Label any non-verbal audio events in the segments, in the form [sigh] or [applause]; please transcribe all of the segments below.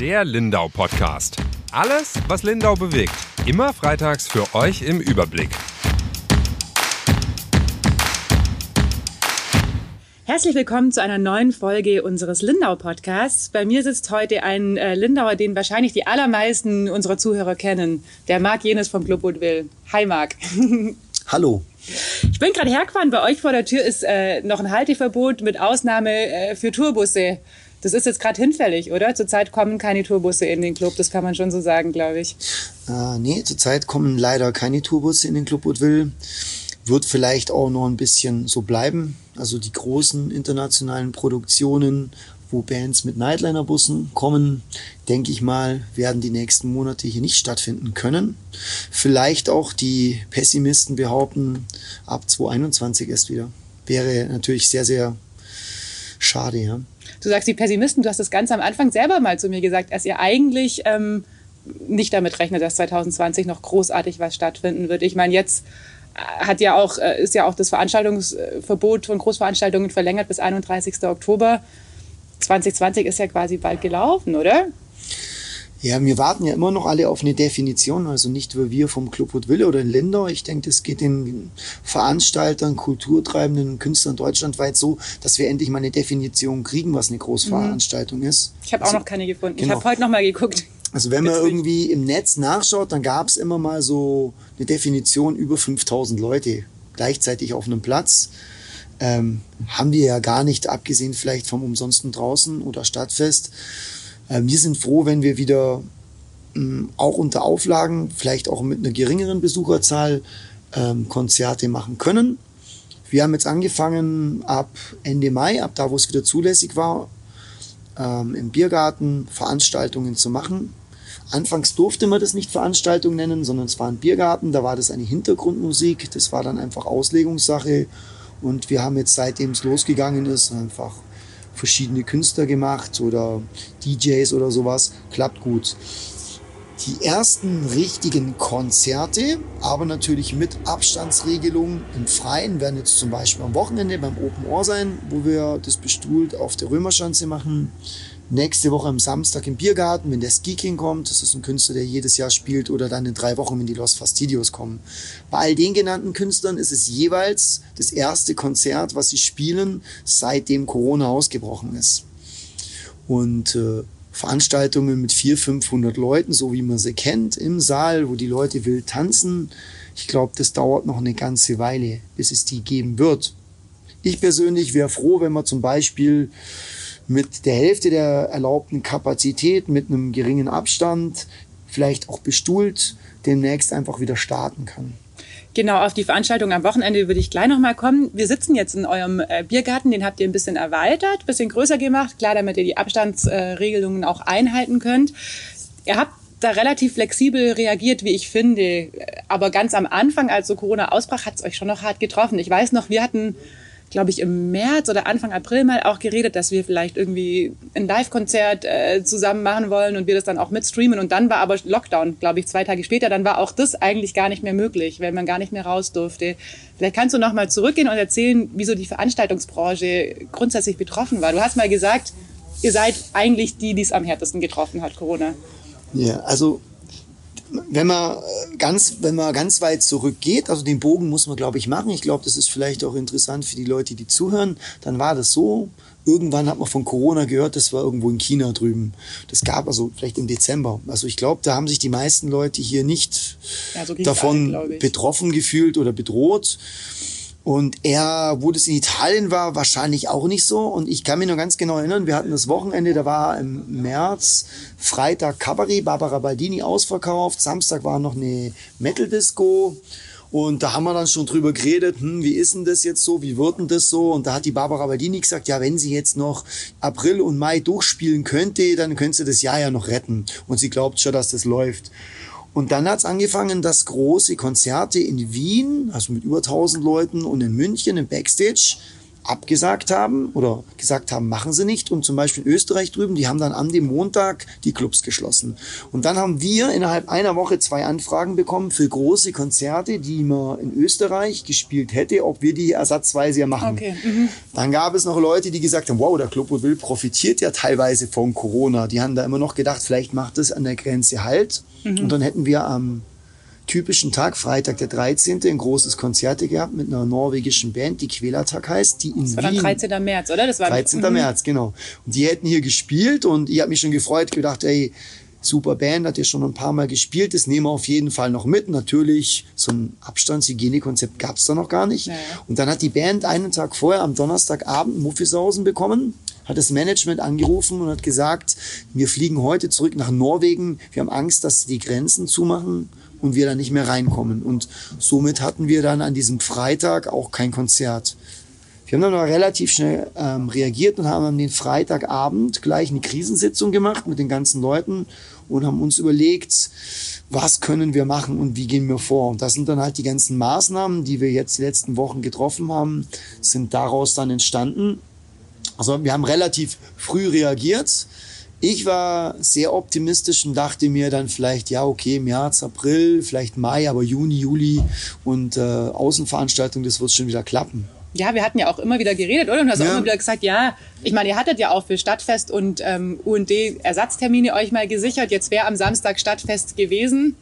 Der Lindau Podcast. Alles, was Lindau bewegt. Immer freitags für euch im Überblick. Herzlich willkommen zu einer neuen Folge unseres Lindau-Podcasts. Bei mir sitzt heute ein äh, Lindauer, den wahrscheinlich die allermeisten unserer Zuhörer kennen. Der Marc Jenes vom Club Woodville. Hi Marc. [laughs] Hallo. Ich bin gerade hergefahren. Bei euch vor der Tür ist äh, noch ein Halteverbot mit Ausnahme äh, für Tourbusse. Das ist jetzt gerade hinfällig, oder? Zurzeit kommen keine Tourbusse in den Club, das kann man schon so sagen, glaube ich. Äh, nee, zurzeit kommen leider keine Tourbusse in den Club Woodville. Wird vielleicht auch noch ein bisschen so bleiben. Also die großen internationalen Produktionen, wo Bands mit Nightliner-Bussen kommen, denke ich mal, werden die nächsten Monate hier nicht stattfinden können. Vielleicht auch die Pessimisten behaupten, ab 2021 erst wieder. Wäre natürlich sehr, sehr schade, ja. Du sagst die Pessimisten, du hast das ganz am Anfang selber mal zu mir gesagt, dass ihr eigentlich ähm, nicht damit rechnet, dass 2020 noch großartig was stattfinden wird. Ich meine, jetzt äh, hat ja auch, äh, ist ja auch das Veranstaltungsverbot von Großveranstaltungen verlängert bis 31. Oktober. 2020 ist ja quasi bald gelaufen, oder? Ja, wir warten ja immer noch alle auf eine Definition, also nicht nur wir vom Club Woodville oder in Länder. Ich denke, das geht den Veranstaltern, Kulturtreibenden, Künstlern deutschlandweit so, dass wir endlich mal eine Definition kriegen, was eine Großveranstaltung mhm. ist. Ich habe also, auch noch keine gefunden. Genau. Ich habe heute noch mal geguckt. Also wenn man irgendwie im Netz nachschaut, dann gab es immer mal so eine Definition über 5000 Leute gleichzeitig auf einem Platz. Ähm, haben wir ja gar nicht, abgesehen vielleicht vom Umsonsten draußen oder Stadtfest. Äh, wir sind froh, wenn wir wieder ähm, auch unter Auflagen, vielleicht auch mit einer geringeren Besucherzahl, ähm, Konzerte machen können. Wir haben jetzt angefangen ab Ende Mai, ab da, wo es wieder zulässig war, ähm, im Biergarten Veranstaltungen zu machen. Anfangs durfte man das nicht Veranstaltung nennen, sondern es war ein Biergarten, da war das eine Hintergrundmusik, das war dann einfach Auslegungssache und wir haben jetzt seitdem es losgegangen ist einfach verschiedene Künstler gemacht oder DJs oder sowas. Klappt gut. Die ersten richtigen Konzerte, aber natürlich mit Abstandsregelung im Freien, werden jetzt zum Beispiel am Wochenende beim Open Ohr sein, wo wir das bestuhlt auf der Römerschanze machen nächste Woche am Samstag im Biergarten, wenn der Ski King kommt. Das ist ein Künstler, der jedes Jahr spielt oder dann in drei Wochen, wenn die Los Fastidios kommen. Bei all den genannten Künstlern ist es jeweils das erste Konzert, was sie spielen, seitdem Corona ausgebrochen ist. Und äh, Veranstaltungen mit 400, 500 Leuten, so wie man sie kennt, im Saal, wo die Leute wild tanzen. Ich glaube, das dauert noch eine ganze Weile, bis es die geben wird. Ich persönlich wäre froh, wenn man zum Beispiel mit der Hälfte der erlaubten Kapazität, mit einem geringen Abstand, vielleicht auch bestuhlt, demnächst einfach wieder starten kann. Genau, auf die Veranstaltung am Wochenende würde ich gleich nochmal kommen. Wir sitzen jetzt in eurem äh, Biergarten, den habt ihr ein bisschen erweitert, ein bisschen größer gemacht, klar, damit ihr die Abstandsregelungen äh, auch einhalten könnt. Ihr habt da relativ flexibel reagiert, wie ich finde. Aber ganz am Anfang, als so Corona ausbrach, hat es euch schon noch hart getroffen. Ich weiß noch, wir hatten glaube ich, im März oder Anfang April mal auch geredet, dass wir vielleicht irgendwie ein Live-Konzert äh, zusammen machen wollen und wir das dann auch mitstreamen. Und dann war aber Lockdown, glaube ich, zwei Tage später. Dann war auch das eigentlich gar nicht mehr möglich, weil man gar nicht mehr raus durfte. Vielleicht kannst du noch mal zurückgehen und erzählen, wieso die Veranstaltungsbranche grundsätzlich betroffen war. Du hast mal gesagt, ihr seid eigentlich die, die es am härtesten getroffen hat, Corona. Ja, also wenn man äh, ganz, wenn man ganz weit zurückgeht, also den Bogen muss man, glaube ich, machen. Ich glaube, das ist vielleicht auch interessant für die Leute, die zuhören. Dann war das so. Irgendwann hat man von Corona gehört, das war irgendwo in China drüben. Das gab also vielleicht im Dezember. Also ich glaube, da haben sich die meisten Leute hier nicht ja, so davon alle, betroffen gefühlt oder bedroht. Und er, wo das in Italien war, wahrscheinlich auch nicht so. Und ich kann mich noch ganz genau erinnern, wir hatten das Wochenende, da war im März, Freitag Cabaret, Barbara Baldini ausverkauft, Samstag war noch eine Metal-Disco. Und da haben wir dann schon drüber geredet, hm, wie ist denn das jetzt so, wie wird denn das so? Und da hat die Barbara Baldini gesagt, ja, wenn sie jetzt noch April und Mai durchspielen könnte, dann könnte sie das Jahr ja noch retten. Und sie glaubt schon, dass das läuft. Und dann hat es angefangen, dass große Konzerte in Wien, also mit über 1000 Leuten und in München im Backstage abgesagt haben oder gesagt haben, machen sie nicht. Und zum Beispiel in Österreich drüben, die haben dann an dem Montag die Clubs geschlossen. Und dann haben wir innerhalb einer Woche zwei Anfragen bekommen für große Konzerte, die man in Österreich gespielt hätte, ob wir die ersatzweise ja machen. Okay. Mhm. Dann gab es noch Leute, die gesagt haben, wow, der Club Will profitiert ja teilweise von Corona. Die haben da immer noch gedacht, vielleicht macht es an der Grenze halt. Mhm. Und dann hätten wir am typischen Tag, Freitag der 13., ein großes Konzert gehabt mit einer norwegischen Band, die Quelatak heißt, die in Das war dann Wien 13. März, oder? Das war 13. Mhm. März, genau. Und die hätten hier gespielt und ich habe mich schon gefreut, gedacht, ey, super Band, hat ja schon ein paar Mal gespielt, das nehmen wir auf jeden Fall noch mit. Natürlich, so ein Abstandshygienekonzept gab es da noch gar nicht. Ja, ja. Und dann hat die Band einen Tag vorher, am Donnerstagabend, Muffisausen bekommen, hat das Management angerufen und hat gesagt, wir fliegen heute zurück nach Norwegen, wir haben Angst, dass die Grenzen zumachen und wir da nicht mehr reinkommen. Und somit hatten wir dann an diesem Freitag auch kein Konzert. Wir haben dann aber relativ schnell ähm, reagiert und haben an den Freitagabend gleich eine Krisensitzung gemacht mit den ganzen Leuten und haben uns überlegt, was können wir machen und wie gehen wir vor. Und das sind dann halt die ganzen Maßnahmen, die wir jetzt die letzten Wochen getroffen haben, sind daraus dann entstanden. Also wir haben relativ früh reagiert. Ich war sehr optimistisch und dachte mir dann vielleicht, ja, okay, März, April, vielleicht Mai, aber Juni, Juli und äh, Außenveranstaltungen, das wird schon wieder klappen. Ja, wir hatten ja auch immer wieder geredet, oder? Und du hast Ja. auch immer wieder gesagt, ja, ich meine, ihr hattet ja auch für Stadtfest und ähm, UND Ersatztermine euch mal gesichert. Jetzt wäre am Samstag Stadtfest gewesen.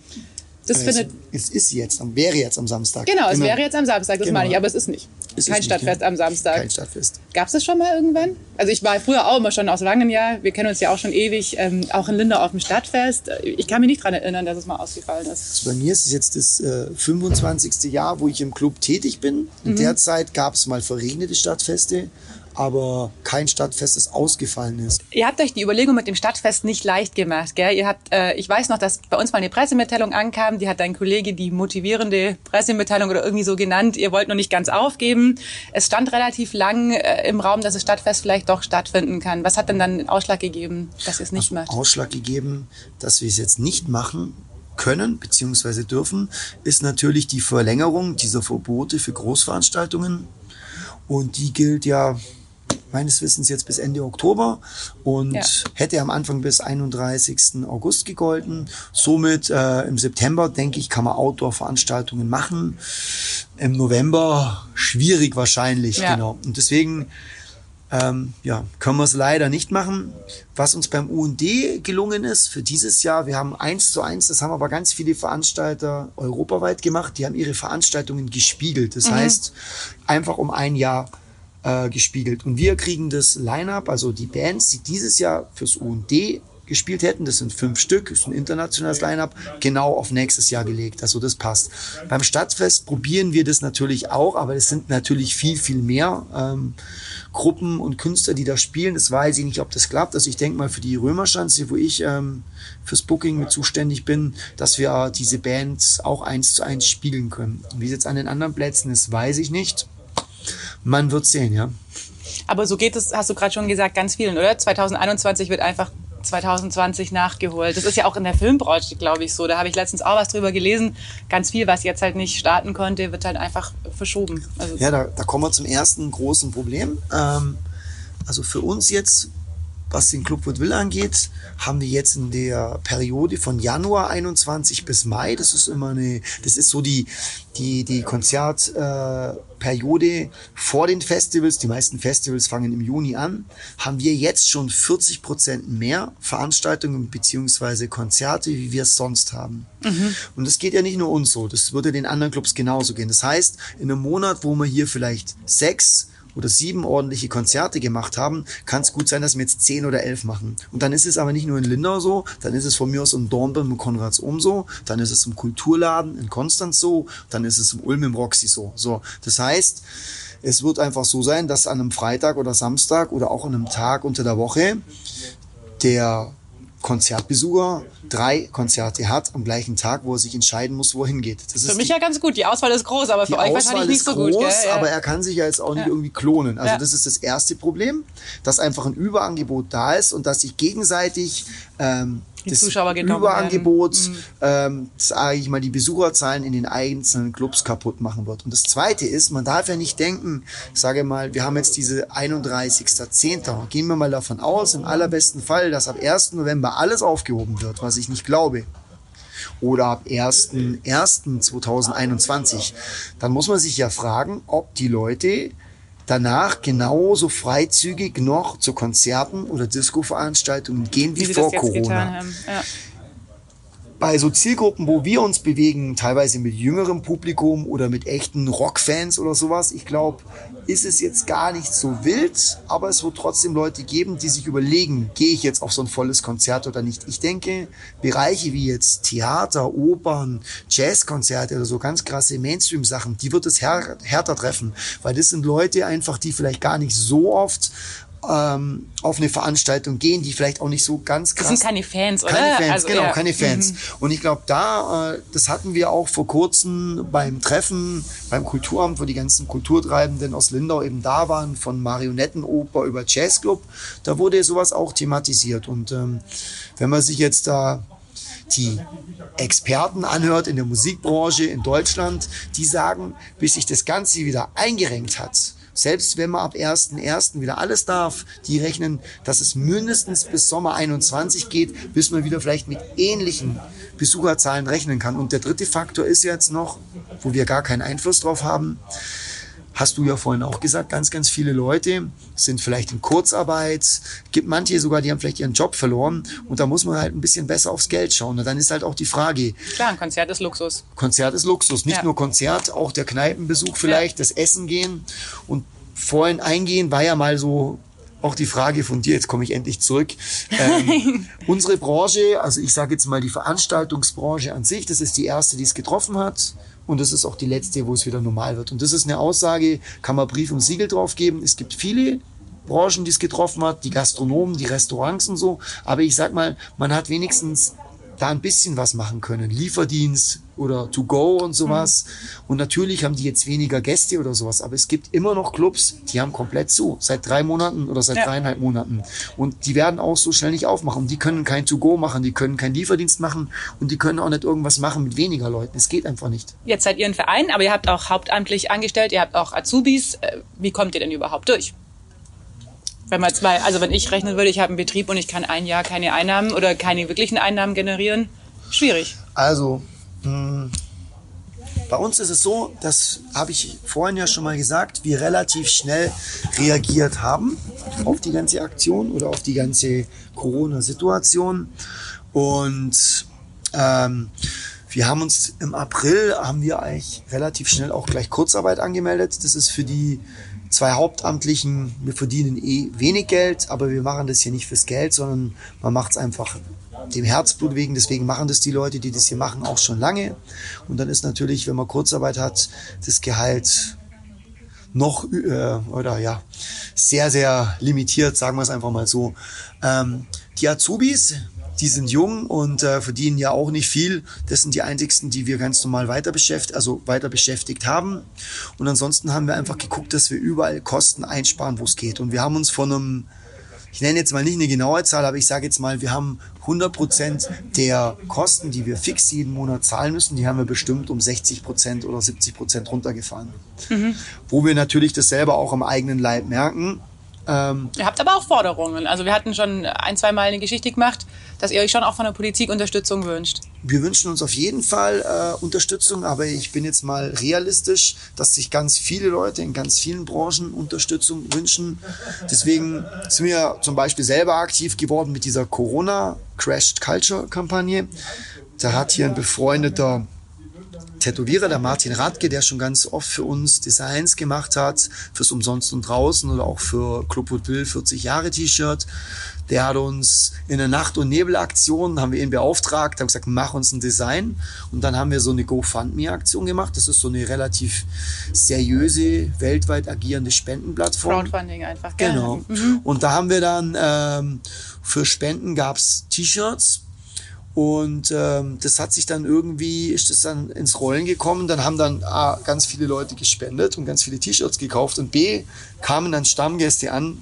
Das es, findet, es ist jetzt, wäre jetzt am Samstag. genau, es wäre jetzt am Samstag, das Genau. meine ich, aber es ist nicht. Ist Kein Stadtfest am Samstag. Kein Stadtfest. Gab es das schon mal irgendwann? Also ich war früher auch immer schon aus langem Jahr, wir kennen uns ja auch schon ewig, ähm, auch in Lindau auf dem Stadtfest. Ich kann mich nicht dran erinnern, dass es mal ausgefallen ist. Also bei mir ist es jetzt das äh, 25. Jahr, wo ich im Club tätig bin. In Mhm. der Zeit gab es mal verregnete Stadtfeste, aber kein Stadtfest, das ausgefallen ist. Ihr habt euch die Überlegung mit dem Stadtfest nicht leicht gemacht, gell? Ihr habt, äh, ich weiß noch, dass bei uns mal eine Pressemitteilung ankam, die hat dein Kollege die motivierende Pressemitteilung oder irgendwie so genannt. Ihr wollt noch nicht ganz aufgeben. Es stand relativ lang äh, im Raum, dass das Stadtfest vielleicht doch stattfinden kann. Was hat denn dann den Ausschlag gegeben, dass ihr es nicht macht? Ausschlag gegeben, dass wir es jetzt nicht machen können bzw. dürfen, ist natürlich die Verlängerung dieser Verbote für Großveranstaltungen. Und die gilt ja meines Wissens jetzt bis Ende Oktober und Ja. hätte am Anfang bis 31. August gegolten. Somit äh, im September, denke ich, kann man Outdoor-Veranstaltungen machen. Im November schwierig wahrscheinlich, Ja. genau. Und deswegen ähm, ja, können wir es leider nicht machen. Was uns beim UND gelungen ist für dieses Jahr, wir haben eins zu eins, das haben aber ganz viele Veranstalter europaweit gemacht, die haben ihre Veranstaltungen gespiegelt. Das heißt, einfach um ein Jahr äh, gespiegelt. Und wir kriegen das Line-up, also die Bands, die dieses Jahr fürs UND gespielt hätten, das sind fünf Stück, ist ein internationales Line-up, genau auf nächstes Jahr gelegt. Also das passt. Beim Stadtfest probieren wir das natürlich auch, aber es sind natürlich viel, viel mehr ähm, Gruppen und Künstler, die da spielen. Das weiß ich nicht, ob das klappt. Also ich denke mal für die Römerschanze, wo ich ähm, fürs Booking mit zuständig bin, dass wir diese Bands auch eins zu eins spiegeln können. Wie es jetzt an den anderen Plätzen ist, weiß ich nicht. Man wird sehen, ja. Aber so geht es, hast du gerade schon gesagt, ganz vielen, oder? 2021 wird einfach 2020 nachgeholt. Das ist ja auch in der Filmbranche, glaube ich, so. Da habe ich letztens auch was drüber gelesen. Ganz viel, was jetzt halt nicht starten konnte, wird halt einfach verschoben. Also Ja, da, da kommen wir zum ersten großen Problem. Ähm, also für uns jetzt, was den Club Woodville angeht, haben wir jetzt in der Periode von Januar 21 bis Mai, das ist immer eine, das ist so die, die, die Konzertperiode äh, vor den Festivals, die meisten Festivals fangen im Juni an, haben wir jetzt schon 40 Prozent mehr Veranstaltungen beziehungsweise Konzerte, wie wir es sonst haben. Und das geht ja nicht nur uns so, das würde den anderen Clubs genauso gehen. Das heißt, in einem Monat, wo wir hier vielleicht sechs oder sieben ordentliche Konzerte gemacht haben, kann es gut sein, dass wir jetzt zehn oder elf machen. Und dann ist es aber nicht nur in Lindau so, dann ist es von mir aus in Dornbirn im Konrads Ohm so, dann ist es im Kulturladen in Konstanz so, dann ist es im Ulm im Roxy so. So, das heißt, es wird einfach so sein, dass an einem Freitag oder Samstag oder auch an einem Tag unter der Woche der Konzertbesucher drei Konzerte hat am gleichen Tag, wo er sich entscheiden muss, wo er hingeht. Das für mich ja ganz gut. Die Auswahl ist groß, aber für euch Auswahl wahrscheinlich nicht so groß, gut. Gell? Ja. aber er kann sich ja jetzt auch nicht irgendwie klonen. Also Ja. das ist das erste Problem, dass einfach ein Überangebot da ist und dass sich gegenseitig ähm, Die das Zuschauer genommen Überangebot, werden. Mhm. ähm, sage ich mal, die Besucherzahlen in den einzelnen Clubs kaputt machen wird. Und das Zweite ist, man darf ja nicht denken, sage mal, wir haben jetzt diese 31.10. Gehen wir mal davon aus, im allerbesten Fall, dass ab 1. November alles aufgehoben wird, was ich nicht glaube oder ab 1.1.2021, dann muss man sich ja fragen, ob die Leute danach genauso freizügig noch zu Konzerten oder Disco-Veranstaltungen gehen wie, Wie vor Corona. Ja. Bei so Zielgruppen, wo wir uns bewegen, teilweise mit jüngerem Publikum oder mit echten Rockfans oder sowas, ich glaube, ist es jetzt gar nicht so wild, aber es wird trotzdem Leute geben, die sich überlegen, gehe ich jetzt auf so ein volles Konzert oder nicht. Ich denke, Bereiche wie jetzt Theater, Opern, Jazzkonzerte oder so ganz krasse Mainstream-Sachen, die wird es här härter treffen, weil das sind Leute einfach, die vielleicht gar nicht so oft ähm, auf eine Veranstaltung gehen, die vielleicht auch nicht so ganz krass Das sind keine Fans, oder? keine Fans, Also, genau, ja. keine Fans. Und ich glaube, da, äh, das hatten wir auch vor kurzem beim Treffen beim Kulturamt, wo die ganzen Kulturtreibenden aus Lindau eben da waren, von Marionettenoper über Jazzclub. Da wurde sowas auch thematisiert. Und ähm, wenn man sich jetzt da die Experten anhört in der Musikbranche in Deutschland, die sagen, bis sich das Ganze wieder eingerenkt hat, selbst wenn man ab 1.1. wieder alles darf, die rechnen, dass es mindestens bis Sommer 21 geht, bis man wieder vielleicht mit ähnlichen Besucherzahlen rechnen kann. Und der dritte Faktor ist jetzt noch, wo wir gar keinen Einfluss drauf haben, hast du ja vorhin auch gesagt, ganz, ganz viele Leute sind vielleicht in Kurzarbeit, gibt manche sogar, die haben vielleicht ihren Job verloren und da muss man halt ein bisschen besser aufs Geld schauen. Und dann ist halt auch die Frage, Klar, ein Konzert ist Luxus. Konzert ist Luxus. Nicht Ja. nur Konzert, auch der Kneipenbesuch vielleicht, das Essen gehen. Und vorhin eingehen war ja mal so auch die Frage von dir, jetzt komme ich endlich zurück. Ähm, unsere Branche, also ich sage jetzt mal die Veranstaltungsbranche an sich, das ist die erste, die es getroffen hat. Und das ist auch die letzte, wo es wieder normal wird. Und das ist eine Aussage, kann man Brief und Siegel drauf geben. Es gibt viele Branchen, die es getroffen hat, die Gastronomen, die Restaurants und so. Aber ich sag mal, man hat wenigstens da ein bisschen was machen können. Lieferdienst oder To Go und sowas. Und natürlich haben die jetzt weniger Gäste oder sowas. Aber es gibt immer noch Clubs, die haben komplett zu. Seit drei Monaten oder seit Ja. dreieinhalb Monaten. Und die werden auch so schnell nicht aufmachen. Die können kein To Go machen, die können keinen Lieferdienst machen und die können auch nicht irgendwas machen mit weniger Leuten. Es geht einfach nicht. Jetzt seid ihr ein Verein, aber ihr habt auch hauptamtlich angestellt, ihr habt auch Azubis. Äh, Wie kommt ihr denn überhaupt durch? Wenn man mal, also wenn ich rechnen würde, ich habe einen Betrieb und ich kann ein Jahr keine Einnahmen oder keine wirklichen Einnahmen generieren, schwierig. Also, mh, bei uns ist es so, das habe ich vorhin ja schon mal gesagt, wir relativ schnell reagiert haben auf die ganze Aktion oder auf die ganze Corona-Situation. Und ähm, wir haben uns im April, haben wir eigentlich relativ schnell auch gleich Kurzarbeit angemeldet. Das ist für die zwei Hauptamtlichen, wir verdienen eh wenig Geld, aber wir machen das hier nicht fürs Geld, sondern man macht es einfach dem Herzblut wegen. Deswegen machen das die Leute, die das hier machen, auch schon lange. Und dann ist natürlich, wenn man Kurzarbeit hat, das Gehalt noch äh, oder ja sehr sehr limitiert, sagen wir es einfach mal so. Ähm, die Azubis, die sind jung und äh, verdienen ja auch nicht viel. Das sind die einzigsten, die wir ganz normal weiter beschäftigt, also weiter beschäftigt haben. Und ansonsten haben wir einfach geguckt, dass wir überall Kosten einsparen, wo es geht. Und wir haben uns von einem ich nenne jetzt mal nicht eine genaue Zahl, aber ich sage jetzt mal, wir haben 100 Prozent der Kosten, die wir fix jeden Monat zahlen müssen, die haben wir bestimmt um 60 Prozent oder 70 Prozent runtergefahren. Wo wir natürlich das selber auch am eigenen Leib merken. Ähm, Ihr habt aber auch Forderungen. Also wir hatten schon ein, zwei Mal eine Geschichte gemacht, dass ihr euch schon auch von der Politik Unterstützung wünscht. wir wünschen uns auf jeden Fall äh, Unterstützung, aber ich bin jetzt mal realistisch, dass sich ganz viele Leute in ganz vielen Branchen Unterstützung wünschen. Deswegen sind wir zum Beispiel selber aktiv geworden mit dieser Corona Crashed Culture Kampagne. Da hat hier ein befreundeter Tätowierer, der Martin Radke, der schon ganz oft für uns Designs gemacht hat, fürs Umsonst und Draußen oder auch für Club Woodville 40 Jahre T-Shirt. Der hat uns in der Nacht- und Nebelaktion, haben wir ihn beauftragt, haben gesagt, mach uns ein Design. Und dann haben wir so eine GoFundMe-Aktion gemacht. Das ist so eine relativ seriöse, weltweit agierende Spendenplattform. Crowdfunding einfach. Genau. Und da haben wir dann ähm, für Spenden gab's T-Shirts. Und ähm, das hat sich dann irgendwie, ist das dann ins Rollen gekommen. Dann haben dann A, ganz viele Leute gespendet und ganz viele T-Shirts gekauft. Und B, kamen dann Stammgäste an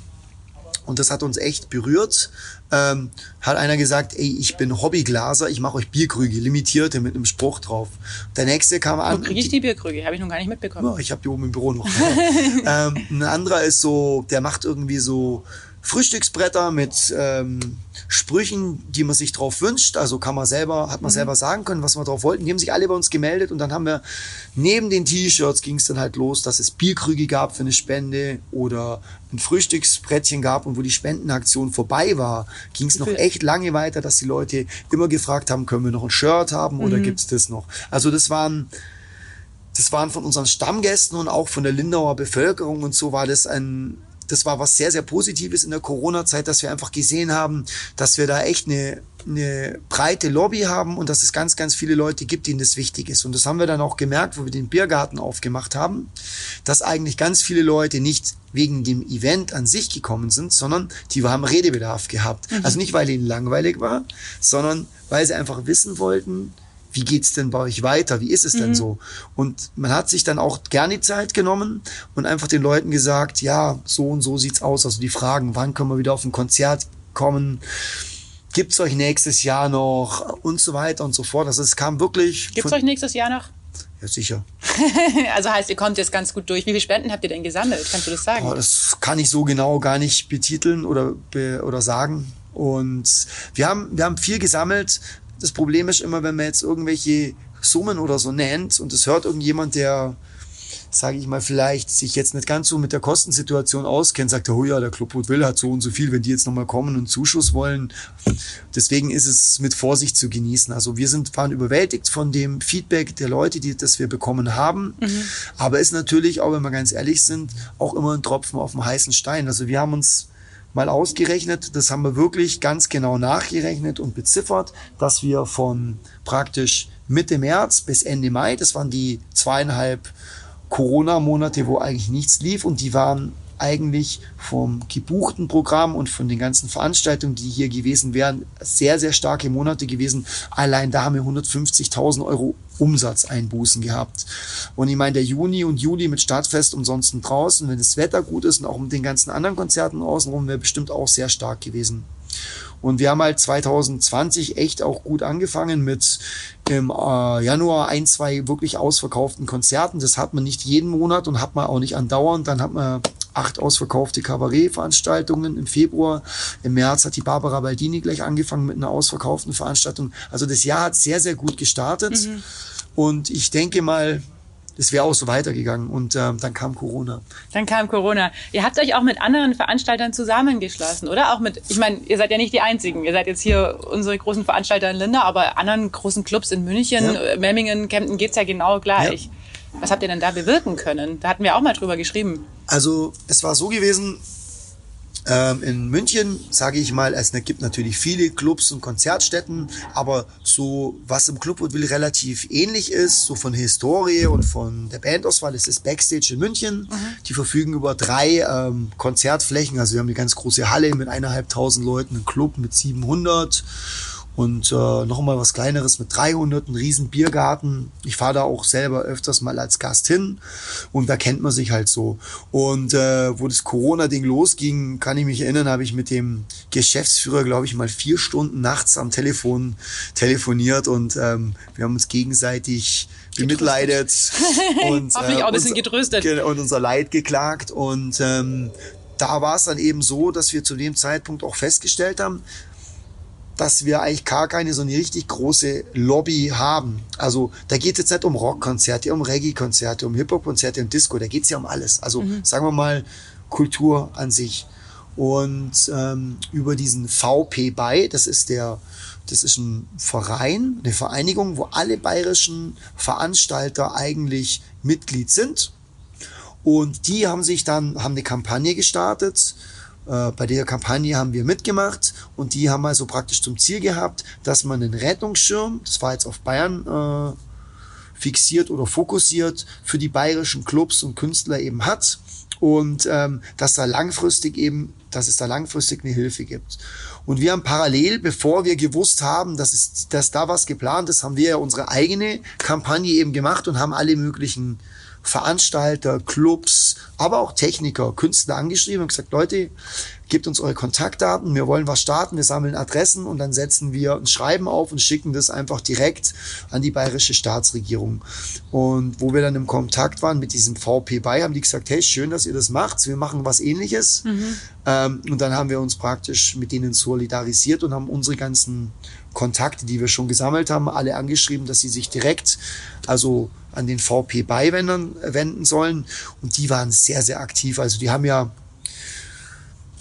und das hat uns echt berührt. Ähm, hat einer gesagt, ey, ich bin Hobbyglaser, ich mache euch Bierkrüge, limitierte mit einem Spruch drauf. Der nächste kam an. Wo kriege ich die Bierkrüge? Habe ich noch gar nicht mitbekommen. Ja, ich habe die oben im Büro noch. [laughs] ähm, ein anderer ist so, der macht irgendwie so Frühstücksbretter mit ähm, Sprüchen, die man sich drauf wünscht. Also kann man selber, hat man mhm. selber sagen können, was man drauf wollten. Die haben sich alle bei uns gemeldet und dann haben wir neben den T-Shirts ging es dann halt los, dass es Bierkrüge gab für eine Spende oder ein Frühstücksbrettchen gab und wo die Spendenaktion vorbei war, ging es noch echt lange weiter, dass die Leute immer gefragt haben, können wir noch ein Shirt haben oder mhm. gibt's das noch? Also das waren das waren von unseren Stammgästen und auch von der Lindauer Bevölkerung und so war das ein das war was sehr, sehr Positives in der Corona-Zeit, dass wir einfach gesehen haben, dass wir da echt eine, eine breite Lobby haben und dass es ganz, ganz viele Leute gibt, denen das wichtig ist. Und das haben wir dann auch gemerkt, wo wir den Biergarten aufgemacht haben, dass eigentlich ganz viele Leute nicht wegen dem Event an sich gekommen sind, sondern die haben Redebedarf gehabt. Mhm. Also nicht, weil ihnen langweilig war, sondern weil sie einfach wissen wollten, wie geht's denn bei euch weiter? Wie ist es mhm. denn so? Und man hat sich dann auch gerne die Zeit genommen und einfach den Leuten gesagt, ja, so und so sieht's aus. Also die Fragen, wann können wir wieder auf ein Konzert kommen? Gibt's euch nächstes Jahr noch? Und so weiter und so fort. Also es kam wirklich. Gibt's euch nächstes Jahr noch? Ja, sicher. [laughs] also heißt, ihr kommt jetzt ganz gut durch. Wie viele Spenden habt ihr denn gesammelt? Kannst du das sagen? Oh, das kann ich so genau gar nicht betiteln oder, oder sagen. Und wir haben, wir haben viel gesammelt. Das Problem ist immer, wenn man jetzt irgendwelche Summen oder so nennt und es hört irgendjemand, der, sage ich mal, vielleicht sich jetzt nicht ganz so mit der Kostensituation auskennt, sagt er, oh ja, der Club Will hat so und so viel, wenn die jetzt nochmal kommen und Zuschuss wollen. Deswegen ist es mit Vorsicht zu genießen. Also wir sind, waren überwältigt von dem Feedback der Leute, die das wir bekommen haben. Mhm. Aber ist natürlich, auch wenn wir ganz ehrlich sind, auch immer ein Tropfen auf dem heißen Stein. Also wir haben uns mal ausgerechnet. Das haben wir wirklich ganz genau nachgerechnet und beziffert, dass wir von praktisch Mitte März bis Ende Mai, das waren die zweieinhalb Corona-Monate, wo eigentlich nichts lief und die waren eigentlich vom gebuchten Programm und von den ganzen Veranstaltungen, die hier gewesen wären, sehr, sehr starke Monate gewesen. Allein da haben wir 150.000 Euro Umsatzeinbußen gehabt. Und ich meine, der Juni und Juli mit Stadtfest umsonst draußen, wenn das Wetter gut ist und auch mit den ganzen anderen Konzerten außenrum, wäre bestimmt auch sehr stark gewesen. Und wir haben halt 2020 echt auch gut angefangen mit im äh, Januar ein, zwei wirklich ausverkauften Konzerten. Das hat man nicht jeden Monat und hat man auch nicht andauernd. Dann hat man acht ausverkaufte Kabarettveranstaltungen im Februar. Im März hat die Barbara Baldini gleich angefangen mit einer ausverkauften Veranstaltung. Also das Jahr hat sehr, sehr gut gestartet. Mhm. Und ich denke mal, es wäre auch so weitergegangen. Und ähm, dann kam Corona. Dann kam Corona. Ihr habt euch auch mit anderen Veranstaltern zusammengeschlossen, oder? Auch mit, ich meine, ihr seid ja nicht die Einzigen. Ihr seid jetzt hier unsere großen Veranstalter in Linda, aber anderen großen Clubs in München, ja. Memmingen, Kempten geht's ja genau gleich. Ja. Was habt ihr denn da bewirken können? Da hatten wir auch mal drüber geschrieben. Also es war so gewesen, ähm, in München, sage ich mal, es gibt natürlich viele Clubs und Konzertstätten, aber so was im Clubwoodville relativ ähnlich ist, so von Historie und von der Bandauswahl, ist das Backstage in München. Mhm. Die verfügen über drei ähm, Konzertflächen, also wir haben eine ganz große Halle mit eineinhalbtausend Leuten, einen Club mit 700 und äh, noch mal was kleineres mit 300, ein riesen Biergarten. Ich fahre da auch selber öfters mal als Gast hin und da kennt man sich halt so. Und äh, wo das Corona-Ding losging, kann ich mich erinnern, habe ich mit dem Geschäftsführer, glaube ich, mal vier Stunden nachts am Telefon telefoniert und ähm, wir haben uns gegenseitig bemitleidet und, [laughs] äh, auch ein bisschen getröstet. und unser Leid geklagt und ähm, da war es dann eben so, dass wir zu dem Zeitpunkt auch festgestellt haben, dass wir eigentlich gar keine so eine richtig große Lobby haben. Also da geht es jetzt nicht um Rockkonzerte, um Reggae-Konzerte, um Hip-Hop-Konzerte, um Disco, da geht es ja um alles. Also mhm. sagen wir mal Kultur an sich. Und ähm, über diesen VP bei, das ist der, das ist ein Verein, eine Vereinigung, wo alle bayerischen Veranstalter eigentlich Mitglied sind. Und die haben sich dann, haben eine Kampagne gestartet, äh, bei der Kampagne haben wir mitgemacht und die haben also praktisch zum Ziel gehabt, dass man einen Rettungsschirm, das war jetzt auf Bayern äh, fixiert oder fokussiert, für die bayerischen Clubs und Künstler eben hat und ähm, dass da langfristig eben, dass es da langfristig eine Hilfe gibt. Und wir haben parallel, bevor wir gewusst haben, dass, es, dass da was geplant ist, haben wir ja unsere eigene Kampagne eben gemacht und haben alle möglichen Veranstalter, Clubs, aber auch Techniker, Künstler angeschrieben und gesagt, Leute, gebt uns eure Kontaktdaten, wir wollen was starten, wir sammeln Adressen und dann setzen wir ein Schreiben auf und schicken das einfach direkt an die bayerische Staatsregierung. Und wo wir dann im Kontakt waren mit diesem VP bei, haben die gesagt, hey, schön, dass ihr das macht, wir machen was ähnliches. Mhm. Ähm, und dann haben wir uns praktisch mit denen solidarisiert und haben unsere ganzen Kontakte, die wir schon gesammelt haben, alle angeschrieben, dass sie sich direkt also an den VP beiwenden wenden sollen. Und die waren sehr, sehr aktiv. Also die haben ja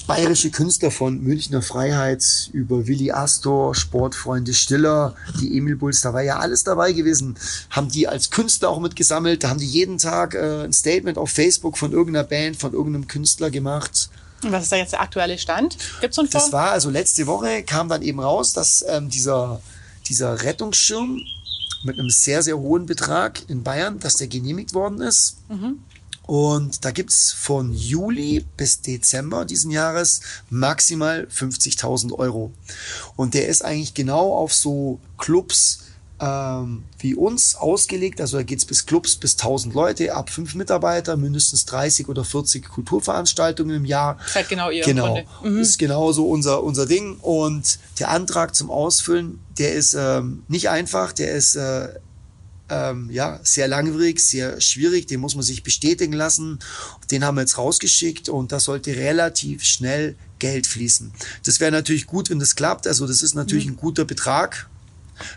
bayerische Künstler von Münchner Freiheit über Willi Astor, Sportfreunde Stiller, die Emil Bulls, da war ja alles dabei gewesen, haben die als Künstler auch mitgesammelt, da haben die jeden Tag äh, ein Statement auf Facebook von irgendeiner Band, von irgendeinem Künstler gemacht. Und was ist da jetzt der aktuelle Stand? Gibt's so einen Das war also letzte Woche kam dann eben raus, dass ähm, dieser, dieser Rettungsschirm mit einem sehr, sehr hohen Betrag in Bayern, dass der genehmigt worden ist. Mhm. Und da gibt's von Juli bis Dezember diesen Jahres maximal 50.000 Euro. Und der ist eigentlich genau auf so Clubs ähm, wie uns ausgelegt. Also da geht's bis Clubs bis 1000 Leute, ab fünf Mitarbeiter, mindestens 30 oder 40 Kulturveranstaltungen im Jahr. Halt genau ihr. Genau, mhm. ist genau so unser, unser Ding. Und der Antrag zum Ausfüllen, der ist ähm, nicht einfach, der ist... Äh, ähm, ja, sehr langwierig, sehr schwierig, den muss man sich bestätigen lassen. Den haben wir jetzt rausgeschickt und da sollte relativ schnell Geld fließen. Das wäre natürlich gut, wenn das klappt. Also das ist natürlich mhm. ein guter Betrag.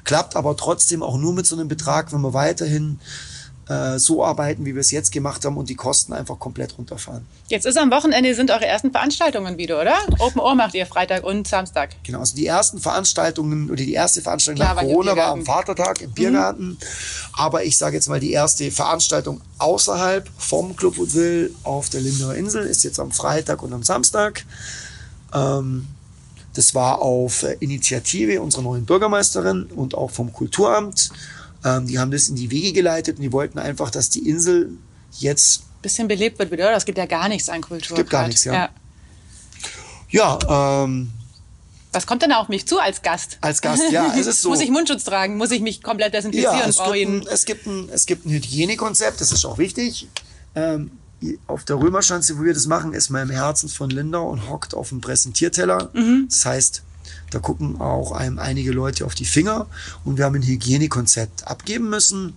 Klappt aber trotzdem auch nur mit so einem Betrag, wenn wir weiterhin äh, so arbeiten, wie wir es jetzt gemacht haben und die Kosten einfach komplett runterfahren. Jetzt ist am Wochenende sind eure ersten Veranstaltungen wieder, oder? Open Ohr macht ihr Freitag und Samstag. Genau, also die ersten Veranstaltungen oder die erste Veranstaltung Klar, nach Corona war am Vatertag im Biergarten. Mhm. Aber ich sage jetzt mal, die erste Veranstaltung außerhalb vom Club Woodville auf der Lindauer Insel ist jetzt am Freitag und am Samstag. Ähm, das war auf Initiative unserer neuen Bürgermeisterin und auch vom Kulturamt. Ähm, die haben das in die Wege geleitet und die wollten einfach, dass die Insel jetzt bisschen belebt wird wieder, oder? Das gibt ja gar nichts an Kultur. Es gibt gar nichts, ja. Ja, ja ähm, was kommt denn auf mich zu als Gast? Als Gast, ja, es ist [laughs] so. muss ich Mundschutz tragen? Muss ich mich komplett desinfizieren? Ja, es, gibt ein, es, gibt ein, es gibt ein Hygienekonzept, das ist auch wichtig. Ähm, auf der Römerschanze, wo wir das machen, ist man im Herzen von Lindau und hockt auf dem Präsentierteller. Mhm. Das heißt, da gucken auch einem einige Leute auf die Finger und wir haben ein Hygienekonzept abgeben müssen.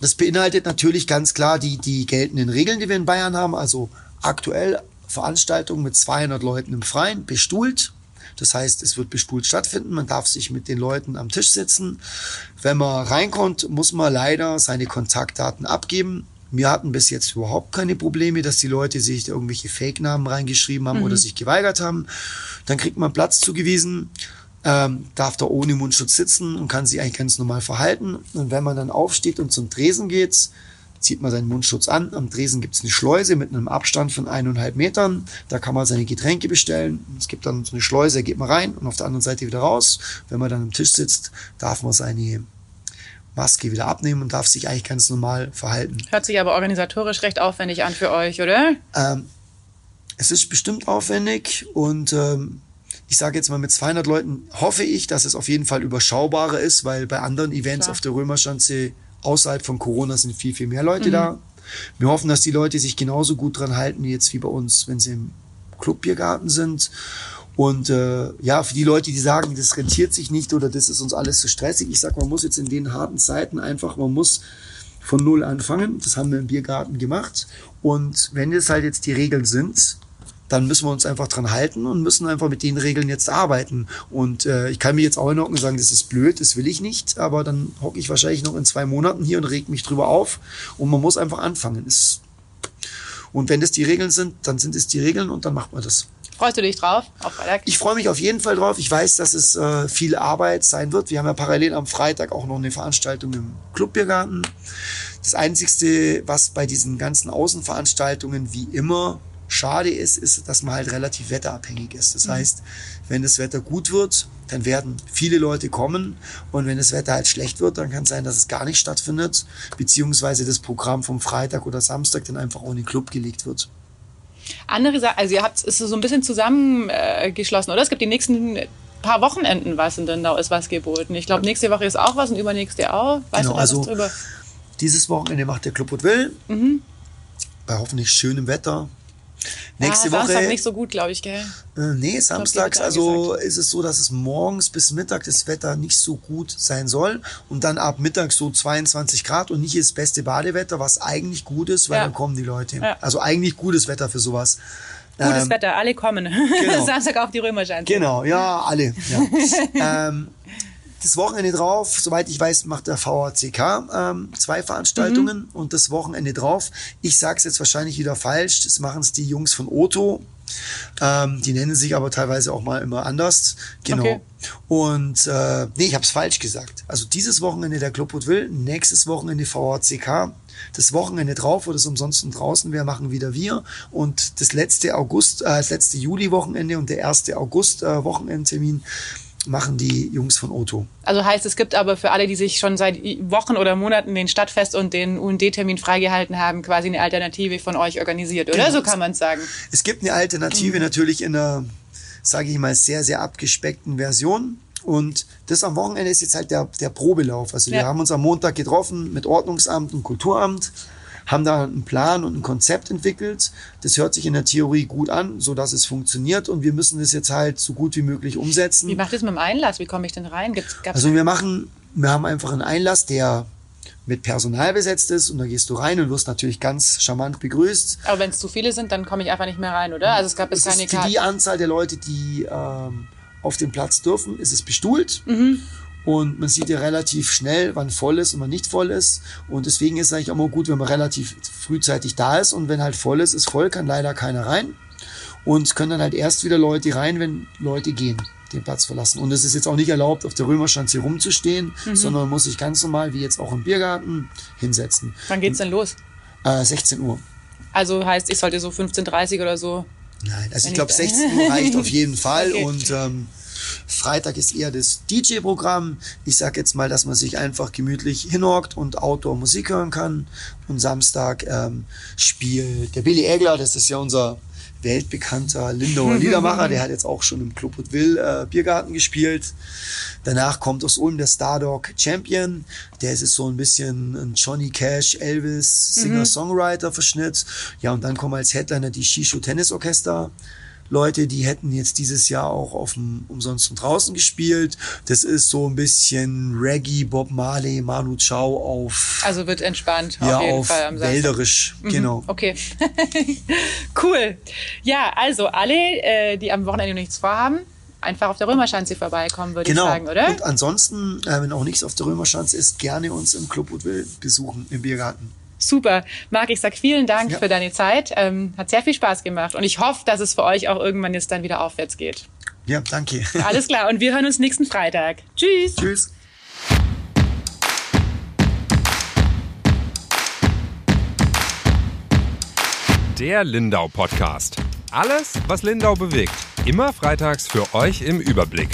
Das beinhaltet natürlich ganz klar die, die geltenden Regeln, die wir in Bayern haben. Also aktuell Veranstaltungen mit 200 Leuten im Freien, bestuhlt. Das heißt, es wird bestuhlt stattfinden. Man darf sich mit den Leuten am Tisch sitzen. Wenn man reinkommt, muss man leider seine Kontaktdaten abgeben. Wir hatten bis jetzt überhaupt keine Probleme, dass die Leute sich irgendwelche Fake-Namen reingeschrieben haben mhm. oder sich geweigert haben. Dann kriegt man Platz zugewiesen, ähm, darf da ohne Mundschutz sitzen und kann sich eigentlich ganz normal verhalten. Und wenn man dann aufsteht und zum Tresen geht, zieht man seinen Mundschutz an. Am Tresen gibt es eine Schleuse mit einem Abstand von eineinhalb Metern. Da kann man seine Getränke bestellen. Es gibt dann so eine Schleuse, da geht man rein und auf der anderen Seite wieder raus. Wenn man dann am Tisch sitzt, darf man seine Maske wieder abnehmen und darf sich eigentlich ganz normal verhalten. Hört sich aber organisatorisch recht aufwendig an für euch, oder? Ähm, es ist bestimmt aufwendig und ähm, ich sage jetzt mal mit 200 Leuten hoffe ich, dass es auf jeden Fall überschaubarer ist, weil bei anderen Events Klar. auf der Römerschanze außerhalb von Corona sind viel, viel mehr Leute mhm. da. Wir hoffen, dass die Leute sich genauso gut dran halten jetzt wie bei uns, wenn sie im Clubbiergarten sind. Und äh, ja, für die Leute, die sagen, das rentiert sich nicht oder das ist uns alles zu stressig, ich sag, man muss jetzt in den harten Zeiten einfach, man muss von null anfangen. Das haben wir im Biergarten gemacht. Und wenn es halt jetzt die Regeln sind, dann müssen wir uns einfach dran halten und müssen einfach mit den Regeln jetzt arbeiten. Und äh, ich kann mir jetzt auch hinhocken und sagen, das ist blöd, das will ich nicht, aber dann hocke ich wahrscheinlich noch in zwei Monaten hier und reg mich drüber auf. Und man muss einfach anfangen. Es, und wenn das die Regeln sind, dann sind es die Regeln und dann macht man das. Freust du dich drauf? Ich freue mich auf jeden Fall drauf. Ich weiß, dass es äh, viel Arbeit sein wird. Wir haben ja parallel am Freitag auch noch eine Veranstaltung im Clubbiergarten. Das Einzigste, was bei diesen ganzen Außenveranstaltungen wie immer schade ist, ist, dass man halt relativ wetterabhängig ist. Das mhm. heißt, wenn das Wetter gut wird, dann werden viele Leute kommen. Und wenn das Wetter halt schlecht wird, dann kann es sein, dass es gar nicht stattfindet, beziehungsweise das Programm vom Freitag oder Samstag dann einfach ohne Club gelegt wird. Andere Sachen, also ihr habt es so ein bisschen zusammengeschlossen, äh, oder? Es gibt die nächsten paar Wochenenden was in Dindau ist was geboten. Ich glaube, nächste Woche ist auch was und übernächste auch. Weißt genau, du da also, was drüber? Dieses Wochenende macht der Club Will. Mhm. Bei hoffentlich schönem Wetter. Nächste ah, Woche. Samstag nicht so gut, glaube ich, gell? Äh, nee, samstags, also ist es so, dass es morgens bis Mittag das Wetter nicht so gut sein soll und dann ab Mittag so 22 Grad und nicht das beste Badewetter, was eigentlich gut ist, weil Ja. dann kommen die Leute. Ja. Also eigentlich gutes Wetter für sowas. Gutes Ähm, Wetter, alle kommen. [laughs] genau. Samstag auf die Römerschanze. Genau, ja, alle. Ja. [laughs] ähm, das Wochenende drauf, soweit ich weiß, macht der VHCK ähm, zwei Veranstaltungen Mhm. und das Wochenende drauf, ich sag's jetzt wahrscheinlich wieder falsch, das machen es die Jungs von Otto. Ähm, die nennen sich aber teilweise auch mal immer anders. Genau. Okay. Und äh, nee, ich habe es falsch gesagt. Also dieses Wochenende der Club Will, nächstes Wochenende VHCK. Das Wochenende drauf, wo das umsonst und draußen wäre, machen wieder wir. Und das letzte August, äh, das letzte Juli-Wochenende und der erste August-Wochenendtermin machen die Jungs von Otto. Also heißt, es gibt aber für alle, die sich schon seit Wochen oder Monaten den Stadtfest und den UND-Termin freigehalten haben, quasi eine Alternative von euch organisiert, oder? Genau. So kann man es sagen. Es gibt eine Alternative natürlich in einer, sage ich mal, sehr, sehr abgespeckten Version. Und das am Wochenende ist jetzt halt der, der Probelauf. Also wir Ja. haben uns am Montag getroffen mit Ordnungsamt und Kulturamt, haben da einen Plan und ein Konzept entwickelt. Das hört sich in der Theorie gut an, so dass es funktioniert. Und wir müssen das jetzt halt so gut wie möglich umsetzen. Wie macht es mit dem Einlass? Wie komme ich denn rein? Gibt's, Also wir machen, wir haben einfach einen Einlass, der mit Personal besetzt ist und da gehst du rein und wirst natürlich ganz charmant begrüßt. aber wenn es zu viele sind, dann komme ich einfach nicht mehr rein, oder? Also es gab Es keine ist für die Anzahl der Leute, die ähm, auf dem Platz dürfen, ist es bestuhlt. Mhm. Und man sieht ja relativ schnell, wann voll ist und wann nicht voll ist. Und deswegen ist es eigentlich auch mal gut, wenn man relativ frühzeitig da ist. Und wenn halt voll ist, ist voll, kann leider keiner rein. Und können dann halt erst wieder Leute rein, wenn Leute gehen, den Platz verlassen. Und es ist jetzt auch nicht erlaubt, auf der Römerschanze rumzustehen, Mhm. sondern man muss sich ganz normal, wie jetzt auch im Biergarten, hinsetzen. Wann geht's denn los? Äh, 16 Uhr. Also heißt, ich sollte so 15.30 oder so. Nein, also Wenn ich glaube ich- 16 Uhr reicht auf jeden [laughs] Fall Okay. und ähm, Freitag ist eher das DJ-Programm. Ich sag jetzt mal, dass man sich einfach gemütlich hinhockt und Outdoor-Musik hören kann. Und Samstag ähm, spielt der Billy Egler, das ist ja unser weltbekannter Lindauer [laughs] Liedermacher, der hat jetzt auch schon im Club Will äh, Biergarten gespielt. Danach kommt aus Ulm der Stardog Champion, der ist so ein bisschen ein Johnny Cash, Elvis, Singer-Songwriter-Verschnitt. Ja, und dann kommen als Headliner die Shisho Tennis Orchester. Leute, die hätten jetzt dieses Jahr auch auf dem Umsonst und draußen gespielt. Das ist so ein bisschen Reggae, Bob Marley, Manu Chao auf, Also wird entspannt ja, auf jeden auf Fall am. Wälderisch, genau. Okay. [laughs] cool. Ja, also alle, äh, die am Wochenende nichts vorhaben, einfach auf der Römerschanze vorbeikommen, würde Genau. ich sagen, oder? Und ansonsten, äh, wenn auch nichts auf der Römerschanze ist, gerne uns im Club Woodville besuchen, im Biergarten. Super. Marc, ich sag vielen Dank Ja. für deine Zeit. Ähm, hat sehr viel Spaß gemacht. Und ich hoffe, dass es für euch auch irgendwann jetzt dann wieder aufwärts geht. Ja, danke. Alles klar. Und wir hören uns nächsten Freitag. Tschüss. Tschüss. Der Lindau Podcast. Alles, was Lindau bewegt. Immer freitags für euch im Überblick.